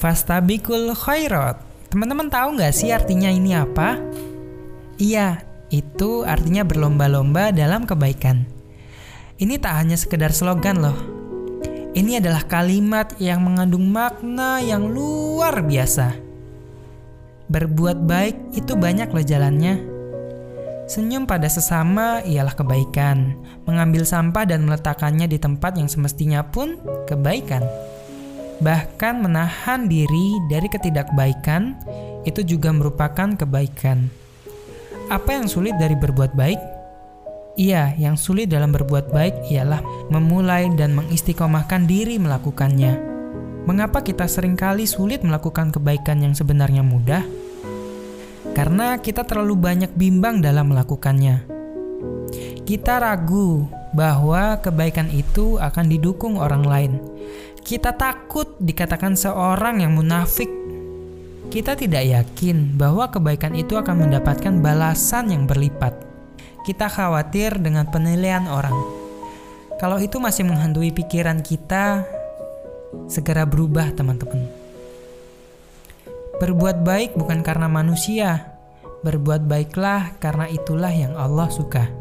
Fastabikul khairat. Teman-teman tahu nggak sih artinya ini apa? Iya, itu artinya berlomba-lomba dalam kebaikan. Ini tak hanya sekedar slogan loh. Ini adalah kalimat yang mengandung makna yang luar biasa. Berbuat baik itu banyak loh jalannya. Senyum pada sesama ialah kebaikan. Mengambil sampah dan meletakkannya di tempat yang semestinya pun kebaikan bahkan menahan diri dari ketidakbaikan itu juga merupakan kebaikan. Apa yang sulit dari berbuat baik? Iya, yang sulit dalam berbuat baik ialah memulai dan mengistiqomahkan diri melakukannya. Mengapa kita sering kali sulit melakukan kebaikan yang sebenarnya mudah? Karena kita terlalu banyak bimbang dalam melakukannya. Kita ragu bahwa kebaikan itu akan didukung orang lain, kita takut dikatakan seorang yang munafik. Kita tidak yakin bahwa kebaikan itu akan mendapatkan balasan yang berlipat. Kita khawatir dengan penilaian orang. Kalau itu masih menghantui pikiran kita, segera berubah, teman-teman. Berbuat baik bukan karena manusia, berbuat baiklah karena itulah yang Allah suka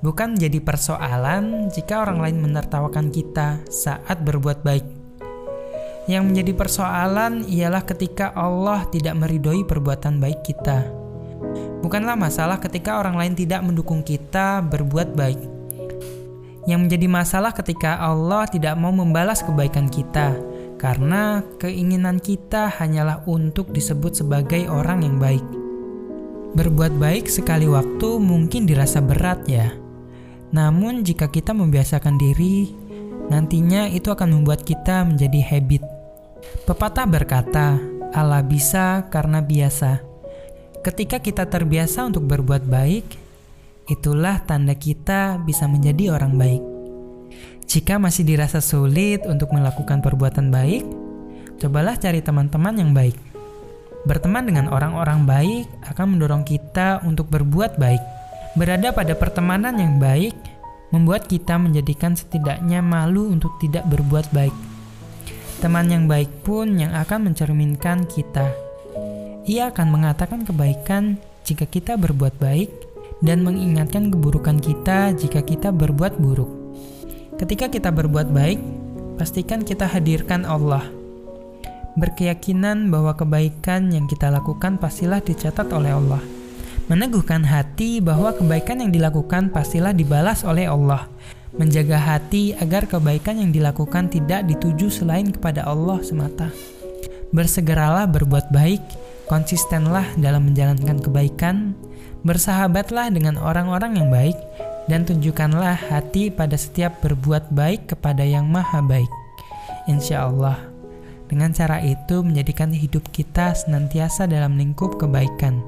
bukan menjadi persoalan jika orang lain menertawakan kita saat berbuat baik. Yang menjadi persoalan ialah ketika Allah tidak meridhoi perbuatan baik kita. Bukanlah masalah ketika orang lain tidak mendukung kita berbuat baik. Yang menjadi masalah ketika Allah tidak mau membalas kebaikan kita, karena keinginan kita hanyalah untuk disebut sebagai orang yang baik. Berbuat baik sekali waktu mungkin dirasa berat, ya namun, jika kita membiasakan diri, nantinya itu akan membuat kita menjadi habit. Pepatah berkata, "Allah bisa karena biasa." Ketika kita terbiasa untuk berbuat baik, itulah tanda kita bisa menjadi orang baik. Jika masih dirasa sulit untuk melakukan perbuatan baik, cobalah cari teman-teman yang baik. Berteman dengan orang-orang baik akan mendorong kita untuk berbuat baik. Berada pada pertemanan yang baik membuat kita menjadikan setidaknya malu untuk tidak berbuat baik. Teman yang baik pun yang akan mencerminkan kita. Ia akan mengatakan kebaikan jika kita berbuat baik dan mengingatkan keburukan kita jika kita berbuat buruk. Ketika kita berbuat baik, pastikan kita hadirkan Allah. Berkeyakinan bahwa kebaikan yang kita lakukan pastilah dicatat oleh Allah meneguhkan hati bahwa kebaikan yang dilakukan pastilah dibalas oleh Allah, menjaga hati agar kebaikan yang dilakukan tidak dituju selain kepada Allah semata. Bersegeralah berbuat baik, konsistenlah dalam menjalankan kebaikan, bersahabatlah dengan orang-orang yang baik, dan tunjukkanlah hati pada setiap berbuat baik kepada yang maha baik. Insya Allah, dengan cara itu menjadikan hidup kita senantiasa dalam lingkup kebaikan.